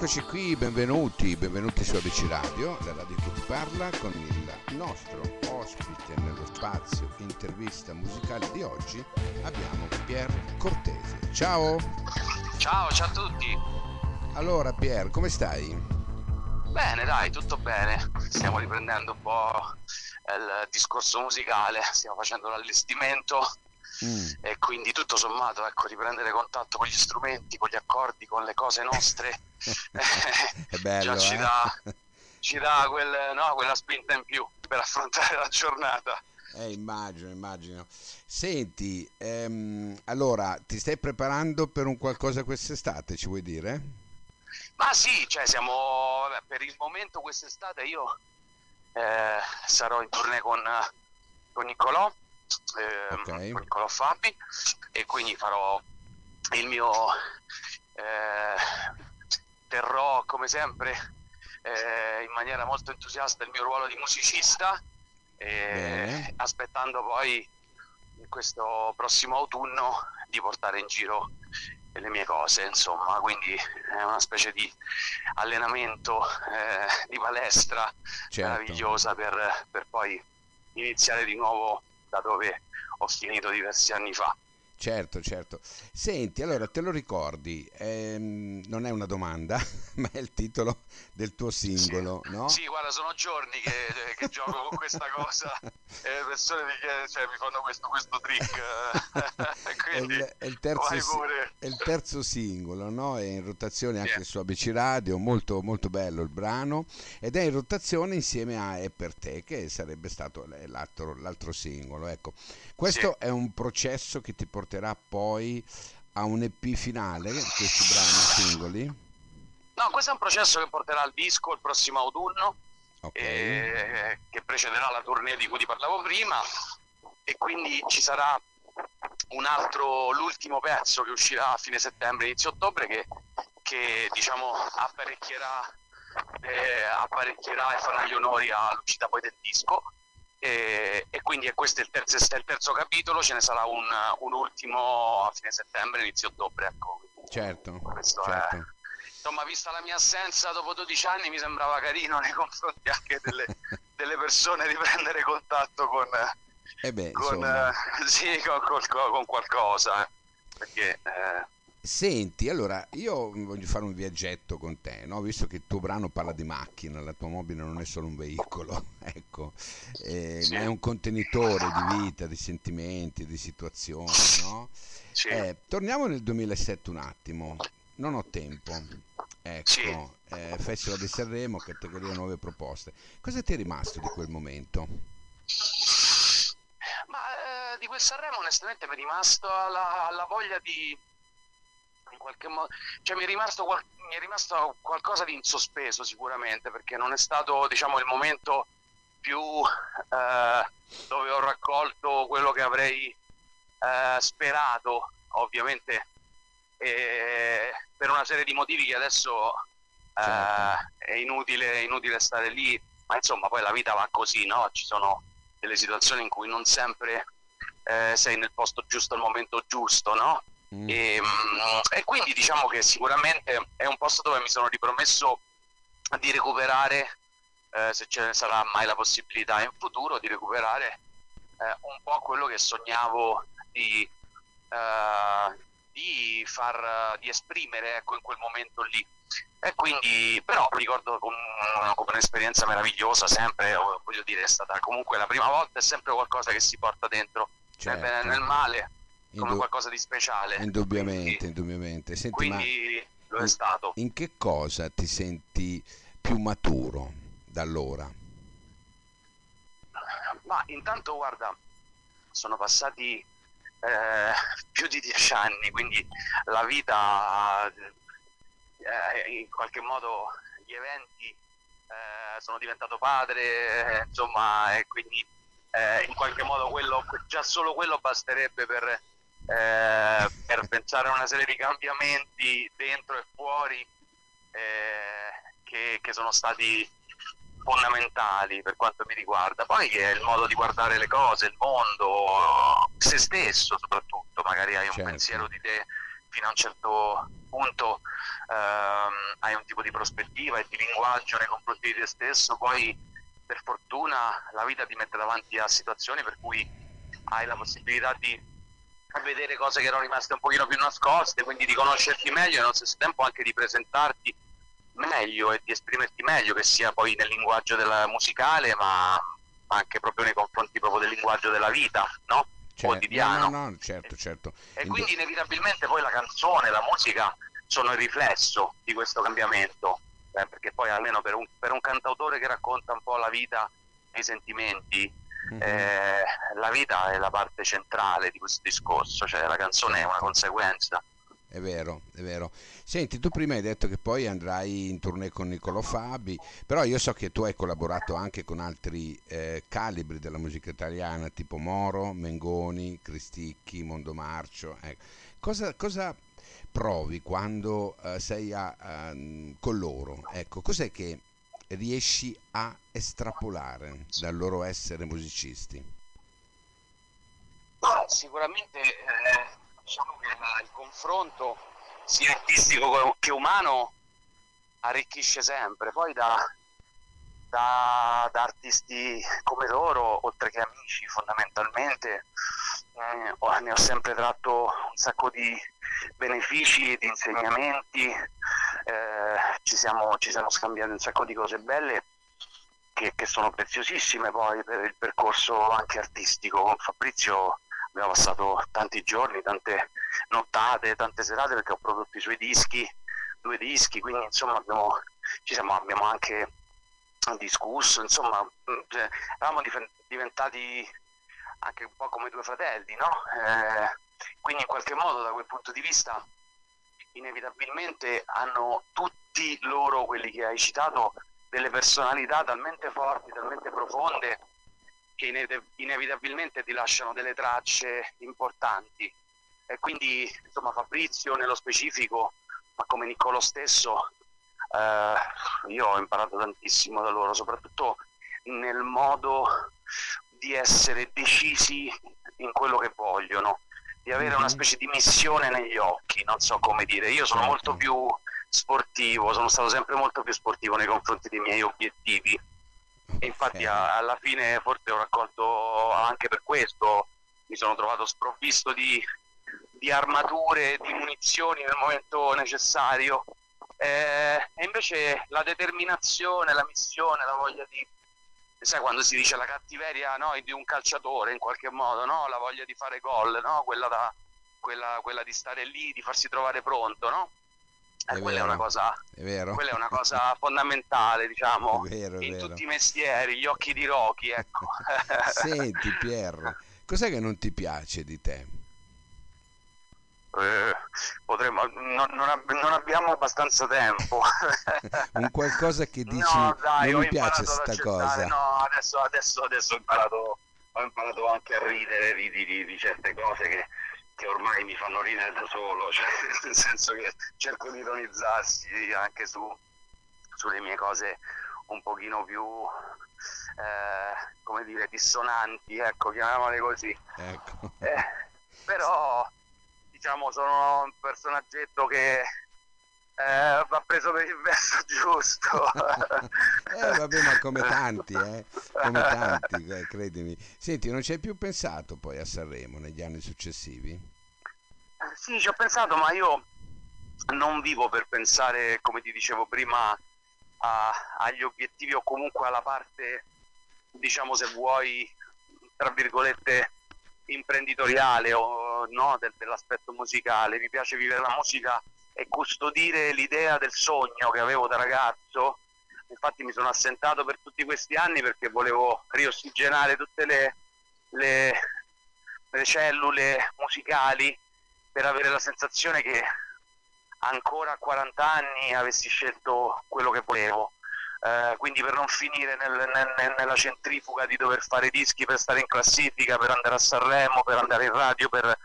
Eccoci qui, benvenuti, benvenuti su ABC Radio, la radio che ti parla, con il nostro ospite nello spazio intervista musicale di oggi abbiamo Pier Cortese. Ciao! Ciao, ciao a tutti! Allora Pier, come stai? Bene, dai, tutto bene. Stiamo riprendendo un po' il discorso musicale, stiamo facendo l'allestimento Mm. e quindi tutto sommato ecco riprendere contatto con gli strumenti con gli accordi con le cose nostre è bello, già ci eh? dà, ci dà quel, no, quella spinta in più per affrontare la giornata eh, immagino, immagino. Senti, ehm, allora ti stai preparando per un qualcosa quest'estate, ci vuoi dire? Ma sì, cioè siamo vabbè, per il momento quest'estate io eh, sarò in tournée con, con Niccolò eh, okay. con Nicolò Fabi e quindi farò il mio eh, terrò come sempre eh, in maniera molto entusiasta il mio ruolo di musicista aspettando poi in questo prossimo autunno di portare in giro le mie cose insomma quindi è una specie di allenamento eh, di palestra certo. meravigliosa per, per poi iniziare di nuovo da dove ho finito diversi anni fa. Certo, certo. Senti, allora te lo ricordi, ehm, non è una domanda, ma è il titolo del tuo singolo, sì. no? Sì, guarda, sono giorni che, che gioco con questa cosa e le persone mi, cioè, mi fanno questo, questo trick. Quindi, è, il, è, il terzo, è, il, terzo, singolo, no? È in rotazione anche yeah. su ABC Radio, molto, molto bello il brano, ed è in rotazione insieme a È per te, che sarebbe stato l'altro, l'altro singolo. Ecco, questo sì. è un processo che ti porterà poi a un EP finale, questi brani singoli? No, questo è un processo che porterà al disco il prossimo autunno, okay. eh, che precederà la tournée di cui ti parlavo prima, e quindi ci sarà un altro, l'ultimo pezzo che uscirà a fine settembre, inizio ottobre, che, che diciamo apparecchierà, eh, apparecchierà e farà gli onori all'uscita poi del disco. E, e, quindi è questo il terzo, è il terzo, capitolo, ce ne sarà un, un, ultimo a fine settembre, inizio ottobre. Ecco. Certo, certo. È, insomma, vista la mia assenza dopo 12 anni, mi sembrava carino nei confronti anche delle, delle persone riprendere contatto con, eh beh, con, eh, sì, con, con, con qualcosa. Eh. Perché, eh... Senti, allora io voglio fare un viaggetto con te, no? visto che il tuo brano parla di macchina, la tua mobile non è solo un veicolo, ecco, eh, sì. ma è un contenitore di vita, di sentimenti, di situazioni. No? Sì. Eh, torniamo nel 2007 un attimo, non ho tempo. Ecco, sì. eh, Festival di Sanremo, categoria nuove proposte. Cosa ti è rimasto di quel momento? Di quel Sanremo onestamente mi è rimasto la, la voglia di in qualche modo cioè mi è, rimasto, mi è rimasto qualcosa di insospeso sicuramente perché non è stato diciamo il momento più eh, dove ho raccolto quello che avrei eh, sperato ovviamente eh, per una serie di motivi che adesso eh, certo. è, inutile, è inutile stare lì, ma insomma poi la vita va così, no? Ci sono delle situazioni in cui non sempre eh, sei nel posto giusto al momento giusto, no? Mm. E, mm, e, quindi diciamo che sicuramente è un posto dove mi sono ripromesso di recuperare, eh, se ce ne sarà mai la possibilità in futuro, di recuperare eh, un po' quello che sognavo di, eh, di, far, di esprimere ecco, in quel momento lì. E quindi, però ricordo come, come un'esperienza meravigliosa, sempre, voglio dire, è stata comunque la prima volta, è sempre qualcosa che si porta dentro, certo. nel bene e nel male, come Indu- qualcosa di speciale. Indubbiamente, quindi, indubbiamente. Senti, quindi lo è stato. In che cosa ti senti più maturo da allora? Ma intanto, guarda, sono passati eh, più di dieci anni, quindi la vita eh, in qualche modo gli eventi eh, sono diventato padre, insomma, e quindi eh, in qualche quello, già solo quello basterebbe per, eh, per pensare a una serie di cambiamenti dentro e fuori eh, che, che sono stati fondamentali per quanto mi riguarda. Poi è il modo di guardare le cose, il mondo, se stesso soprattutto, magari hai un certo. pensiero di te fino a un certo punto ehm, hai un tipo di prospettiva e di linguaggio nei confronti di te stesso, poi per fortuna la vita ti mette davanti a situazioni per cui hai la possibilità di vedere cose che erano rimaste un pochino più nascoste, quindi di conoscerti meglio e allo stesso tempo anche di presentarti meglio e di esprimerti meglio, che sia poi nel linguaggio della musicale, ma anche proprio nei confronti proprio del linguaggio della vita, no? Certo, quotidiano. No, no, no, certo, certo. E, e quindi inevitabilmente poi la canzone, la musica sono il riflesso di questo cambiamento, eh, perché poi almeno per un, per un cantautore che racconta un po' la vita e i sentimenti, Mm-hmm. Eh, la vita è la parte centrale di questo discorso, cioè la canzone è una conseguenza. È vero, è vero. Senti, tu prima hai detto che poi andrai in tournée con Niccolo Fabi, però io so che tu hai collaborato anche con altri eh, calibri della musica italiana, tipo Moro, Mengoni, Cristicchi, Mondomarcio. Ecco. Cosa, cosa provi quando uh, sei a, uh, con loro? Ecco, cos'è che riesci a estrapolare dal loro essere musicisti? Ah, sicuramente eh, diciamo che il confronto sia artistico che umano arricchisce sempre, poi da, da, da artisti come loro, oltre che amici fondamentalmente, eh, ne ho sempre tratto un sacco di benefici, di insegnamenti, eh, ci, siamo, ci, siamo, scambiati un sacco di cose belle che, che, sono preziosissime poi per il percorso anche artistico. Con Fabrizio abbiamo passato tanti giorni, tante nottate, tante serate perché ho prodotto i suoi dischi, due dischi, quindi insomma abbiamo, siamo, abbiamo anche discusso, insomma cioè, eravamo diventati anche un po' come due fratelli, no? Eh, quindi in qualche modo da quel punto di vista inevitabilmente hanno tutti loro, quelli che hai citato, delle personalità talmente forti, talmente profonde che inevitabilmente ti lasciano delle tracce importanti. E quindi insomma Fabrizio nello specifico, ma come Niccolo stesso, eh, io ho imparato tantissimo da loro, soprattutto nel modo di essere decisi in quello che vogliono di avere una mhm. specie di missione negli occhi, non so come dire. Io sono molto certo. più sportivo, sono stato sempre molto più sportivo nei confronti dei miei obiettivi. E infatti a, alla fine forse ho raccolto anche per questo, mi sono trovato sprovvisto di, di armature, di munizioni nel momento necessario. Eh, e invece la determinazione, la missione, la voglia di sai quando si dice la cattiveria no, di un calciatore in qualche modo, no? la voglia di fare gol, no? quella, da, quella, quella, di stare lì, di farsi trovare pronto, no? Eh, è quella, è cosa, è quella, è una cosa, fondamentale, diciamo, vero, in tutti i mestieri, gli occhi di Rocky, ecco. Senti Pier, cos'è che non ti piace di te? Eh, potremmo, non, non, ab- non, abbiamo abbastanza tempo. un qualcosa che dici no, dai, non mi piace questa cosa. No, adesso, adesso, adesso ho, imparato, ho imparato anche a ridere di, di, di certe cose che, che, ormai mi fanno ridere da solo, cioè, nel senso che cerco di ironizzarsi anche su, sulle mie cose un pochino più eh, come dire dissonanti, ecco, chiamiamole così. Ecco. Eh, però diciamo sono un personaggetto che eh, va preso per il verso giusto. eh, vabbè, ma come tanti, eh? come tanti, eh, credimi. Senti, non ci hai più pensato poi a Sanremo negli anni successivi? Sì, ci ho pensato, ma io non vivo per pensare, come ti dicevo prima, a, agli obiettivi o comunque alla parte, diciamo se vuoi, tra virgolette, imprenditoriale o no, del, dell'aspetto musicale, mi piace vivere la musica e custodire l'idea del sogno che avevo da ragazzo. Infatti mi sono assentato per tutti questi anni perché volevo riossigenare tutte le, le, le cellule musicali per avere la sensazione che ancora a 40 anni avessi scelto quello che volevo eh, quindi per non finire nel, nel, nella centrifuga di dover fare dischi per stare in classifica, per andare a Sanremo, per andare in radio, per,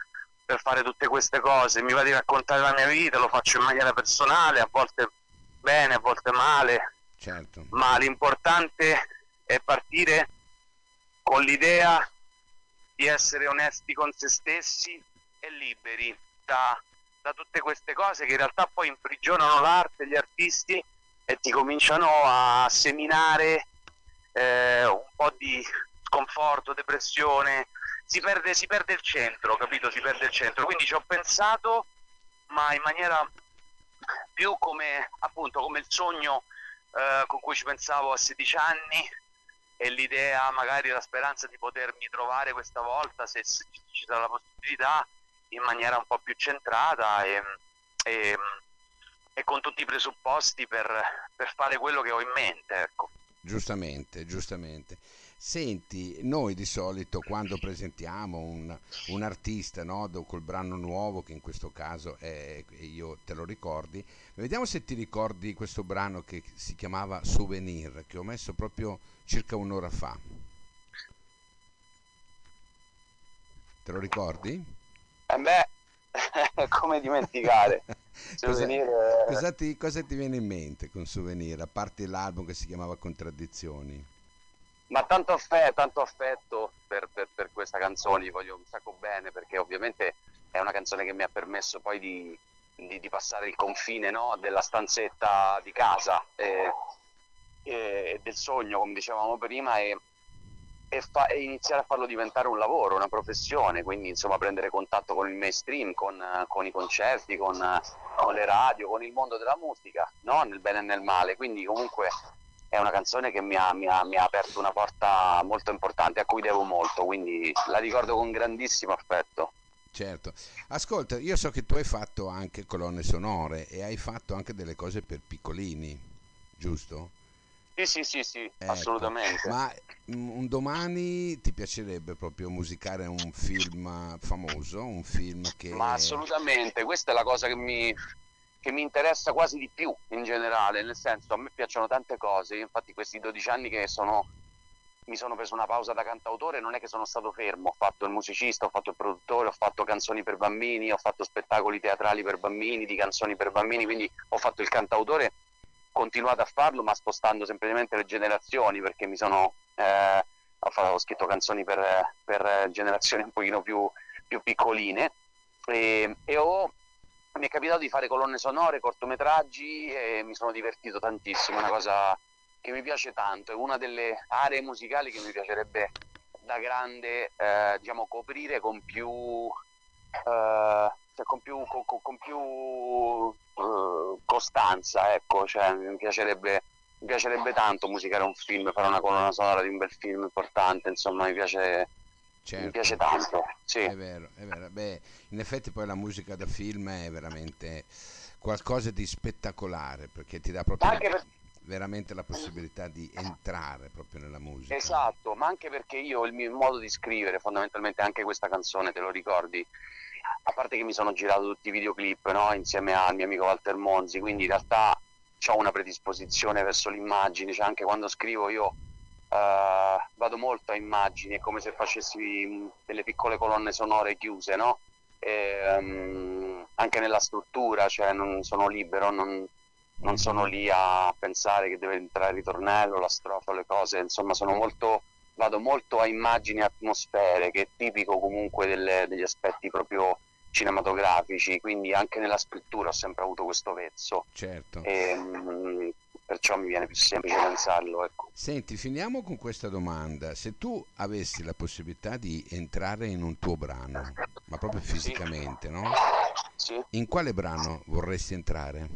per fare tutte queste cose, mi va di raccontare la mia vita, lo faccio in maniera personale, a volte bene, a volte male, certo. ma l'importante è partire con l'idea di essere onesti con se stessi e liberi da da tutte queste cose che in realtà poi imprigionano l'arte, gli artisti e ti cominciano a seminare eh, un po' di sconforto, depressione, si perde, si perde il centro, capito? Si perde il centro. Quindi ci ho pensato, ma in maniera più come appunto come il sogno eh, con cui ci pensavo a 16 anni e l'idea, magari la speranza di potermi trovare questa volta se, se ci sarà la possibilità in maniera un po' più centrata e, e, presupposti per, per, fare quello che ho in mente. Ecco. Giustamente, giustamente. Senti, noi di solito quando presentiamo un, un artista no, col brano nuovo, che in questo caso è, io te lo ricordi, vediamo se ti ricordi questo brano che si chiamava Souvenir, che ho messo proprio circa un'ora fa. Te lo ricordi? Eh beh, come dimenticare? cosa, cosa, ti, cosa ti viene in mente con Souvenir, a parte l'album che si chiamava Contraddizioni? ma tanto affetto, tanto affetto per, per, per, questa canzone, voglio un sacco bene perché ovviamente è una canzone che mi ha permesso poi di, di, di passare il confine no? della stanzetta di casa e, e, del sogno, come dicevamo prima, e, e, fa, e, iniziare a farlo diventare un lavoro, una professione, quindi insomma prendere contatto con il mainstream, con, con i concerti, con, con, le radio, con il mondo della musica, no? nel bene e nel male, quindi comunque è una canzone che mi ha, mi, ha, mi ha, aperto una porta molto importante a cui devo molto, quindi la ricordo con grandissimo affetto. Certo, ascolta, io so che tu hai fatto anche colonne sonore e hai fatto anche delle cose per piccolini, giusto? Sì, sì, sì, sì, ecco. assolutamente. Ma un domani ti piacerebbe proprio musicare un film famoso, un film che... Ma assolutamente, questa è la cosa che mi, che mi interessa quasi di più in generale, nel senso a me piacciono tante cose, io infatti questi 12 anni che sono, mi sono preso una pausa da cantautore, non è che sono stato fermo, ho fatto il musicista, ho fatto il produttore, ho fatto canzoni per bambini, ho fatto spettacoli teatrali per bambini, di canzoni per bambini, quindi ho fatto il cantautore, continuato a farlo ma spostando semplicemente le generazioni perché mi sono... Eh, ho, fatto, ho, scritto canzoni per, per, generazioni un pochino più, più piccoline. E, e ho mi è capitato di fare colonne sonore, cortometraggi e mi sono divertito tantissimo, è una cosa che mi piace tanto, è una delle aree musicali che mi piacerebbe da grande eh, diciamo, coprire con più, eh, cioè con più, con, con più eh, costanza, ecco, cioè, mi, piacerebbe, mi piacerebbe tanto musicare un film, fare una colonna sonora di un bel film importante, insomma mi piace Certo. Mi piace tanto, sì. È vero, è vero. Beh, in effetti poi la musica da film è veramente qualcosa di spettacolare perché ti dà proprio per... veramente la possibilità di entrare proprio nella musica. Esatto, ma anche perché io il mio modo di scrivere, fondamentalmente anche questa canzone, te lo ricordi? A parte che mi sono girato tutti i videoclip no? insieme al mio amico Walter Monzi, quindi in realtà ho una predisposizione verso l'immagine, cioè anche quando scrivo io uh, vado molto a immagini, è come se facessi mm, delle piccole colonne sonore chiuse, no? E, um, anche nella struttura, cioè non sono libero, non, non sono lì a pensare che deve entrare il ritornello, la strofa, le cose, insomma sono molto, vado molto a immagini e atmosfere, che è tipico comunque delle, degli aspetti proprio cinematografici, quindi anche nella scrittura ho sempre avuto questo vezzo. Certo. E, um, perciò mi viene più semplice pensarlo. Ecco. Senti, finiamo con questa domanda. Se tu avessi la possibilità di entrare in un tuo brano, ma proprio fisicamente, sì. no? Sì. In quale brano vorresti entrare?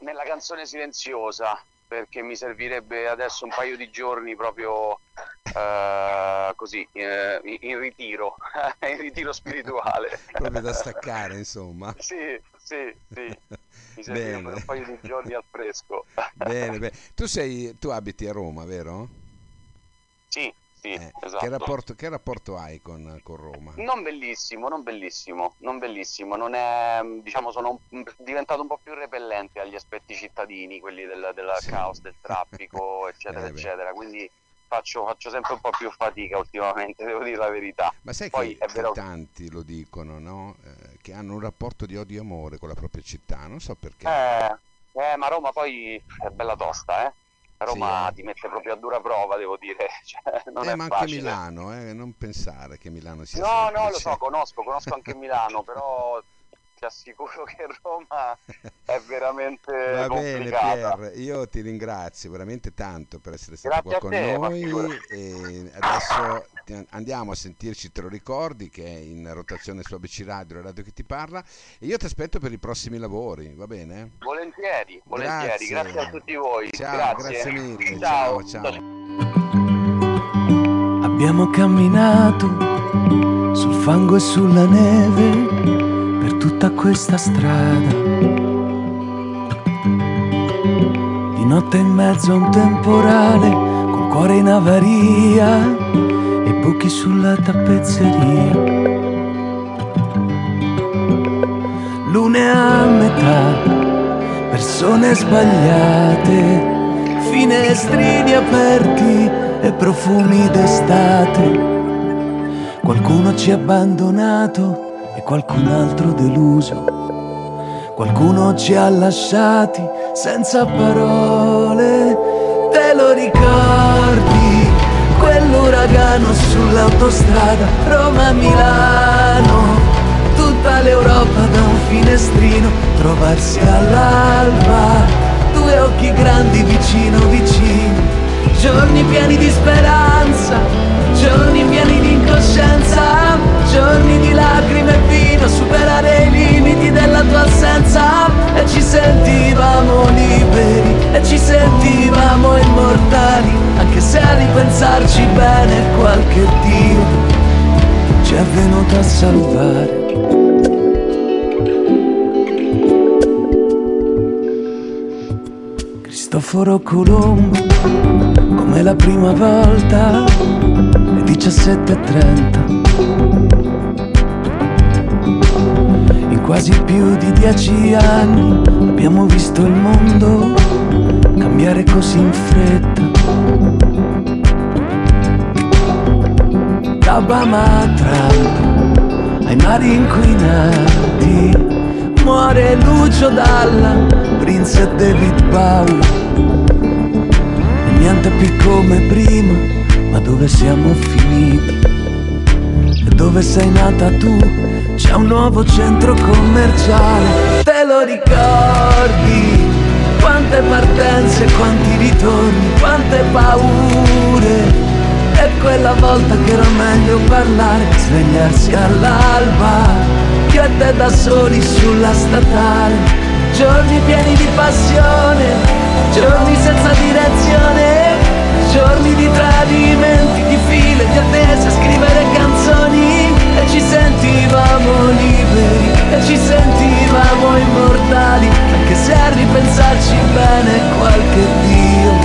Nella canzone silenziosa, perché mi servirebbe adesso un paio di giorni proprio uh, così, uh, in ritiro, in ritiro spirituale. proprio da staccare, insomma. Sì, sì, sì. Mi serviva un paio di giorni al fresco. bene, bene. Tu, sei, tu abiti a Roma, vero? Sì, sì, eh, esatto. Che rapporto, che rapporto hai con, con, Roma? Non bellissimo, non bellissimo, non bellissimo. Non è, diciamo, sono diventato un po' più repellente agli aspetti cittadini, quelli del, del sì. caos, del traffico, eccetera, eh, eccetera. Quindi faccio, faccio, sempre un po' più fatica ultimamente, devo dire la verità. Ma sai Poi, che, vero... tanti lo dicono, no? Eh, che hanno un rapporto di odio e amore con la propria città, non so perché. Eh, eh, ma Roma poi è bella tosta, eh? Roma sì. ti mette proprio a dura prova, devo dire. Cioè, non eh, ma anche facile. Milano, eh, non pensare che Milano sia No, no, lo so, conosco, conosco anche Milano, però ti assicuro che Roma è veramente Va complicata. bene Pier, io ti ringrazio veramente tanto per essere stato Grazie qua con te, noi e adesso andiamo a sentirci, te lo ricordi che è in rotazione su ABC Radio, la radio che ti parla e io ti aspetto per i prossimi lavori, va bene? Volentieri, volentieri, grazie, grazie a tutti voi. Ciao, grazie, grazie mille. ciao. ciao. ciao. Abbiamo camminato sul fango e sulla neve tutta questa strada. Di notte in mezzo a un temporale, col cuore in avaria e buchi sulla tappezzeria. Lune a metà, persone sbagliate, finestrini aperti e profumi d'estate. Qualcuno ci ha abbandonato e qualcun altro deluso. Qualcuno ci ha lasciati senza parole, te lo ricordi? Quell'uragano sull'autostrada Roma-Milano, tutta l'Europa da un finestrino, trovarsi all'alba, due occhi grandi vicino vicino, giorni pieni di speranza, giorni pieni di incoscienza, giorni di lacrime e vino, superare i limiti della tua assenza e ci sentivamo liberi e ci sentivamo immortali, anche se a ripensarci bene qualche Dio ci è venuto a salvare. Cristoforo Colombo, come la prima volta, le 17.30 quasi più di dieci anni abbiamo visto il mondo cambiare così in fretta. Da Obama a Trump, ai mari inquinati, muore Lucio Dalla, Prince e David Bowie. Niente più come prima, ma dove siamo finiti? E dove sei nata tu? C'è un nuovo centro commerciale, te lo ricordi? Quante partenze, quanti ritorni, quante paure. E quella volta che era meglio parlare, svegliarsi all'alba, io e te da soli sulla statale. Giorni pieni di passione, giorni senza direzione, giorni di tradimenti, di file, di attese, scrivere canzoni ci sentivamo liberi e ci sentivamo immortali anche se a ripensarci bene qualche Dio